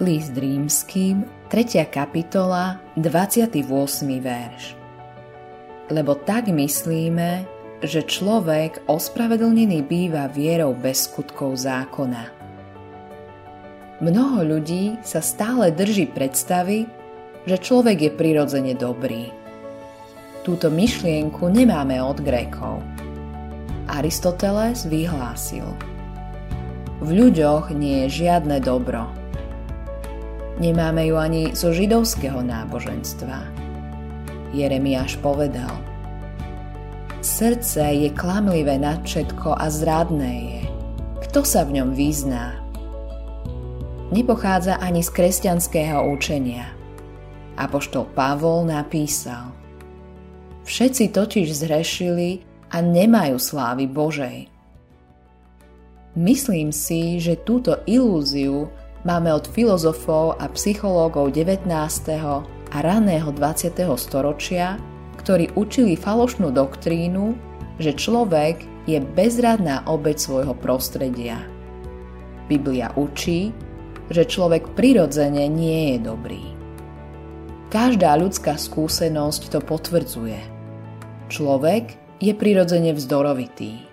List rímským, 3. kapitola, 28. verš. Lebo tak myslíme, že človek ospravedlnený býva vierou bez skutkov zákona. Mnoho ľudí sa stále drží predstavy, že človek je prirodzene dobrý. Túto myšlienku nemáme od Grékov. Aristoteles vyhlásil V ľuďoch nie je žiadne dobro – Nemáme ju ani zo židovského náboženstva. Jeremiáš povedal Srdce je klamlivé nad všetko a zradné je. Kto sa v ňom vyzná? Nepochádza ani z kresťanského učenia. Apoštol Pavol napísal Všetci totiž zhrešili a nemajú slávy Božej. Myslím si, že túto ilúziu máme od filozofov a psychológov 19. a raného 20. storočia, ktorí učili falošnú doktrínu, že človek je bezradná obeď svojho prostredia. Biblia učí, že človek prirodzene nie je dobrý. Každá ľudská skúsenosť to potvrdzuje. Človek je prirodzene vzdorovitý.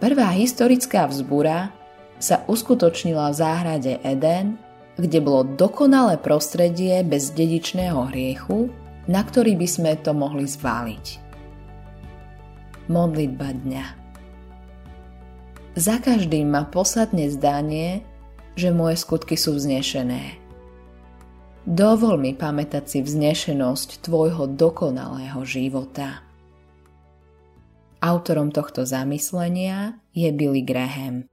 Prvá historická vzbura sa uskutočnila v záhrade Eden, kde bolo dokonalé prostredie bez dedičného hriechu, na ktorý by sme to mohli zváliť. Modlitba dňa Za každým ma posadne zdanie, že moje skutky sú vznešené. Dovol mi pamätať si vznešenosť tvojho dokonalého života. Autorom tohto zamyslenia je Billy Graham.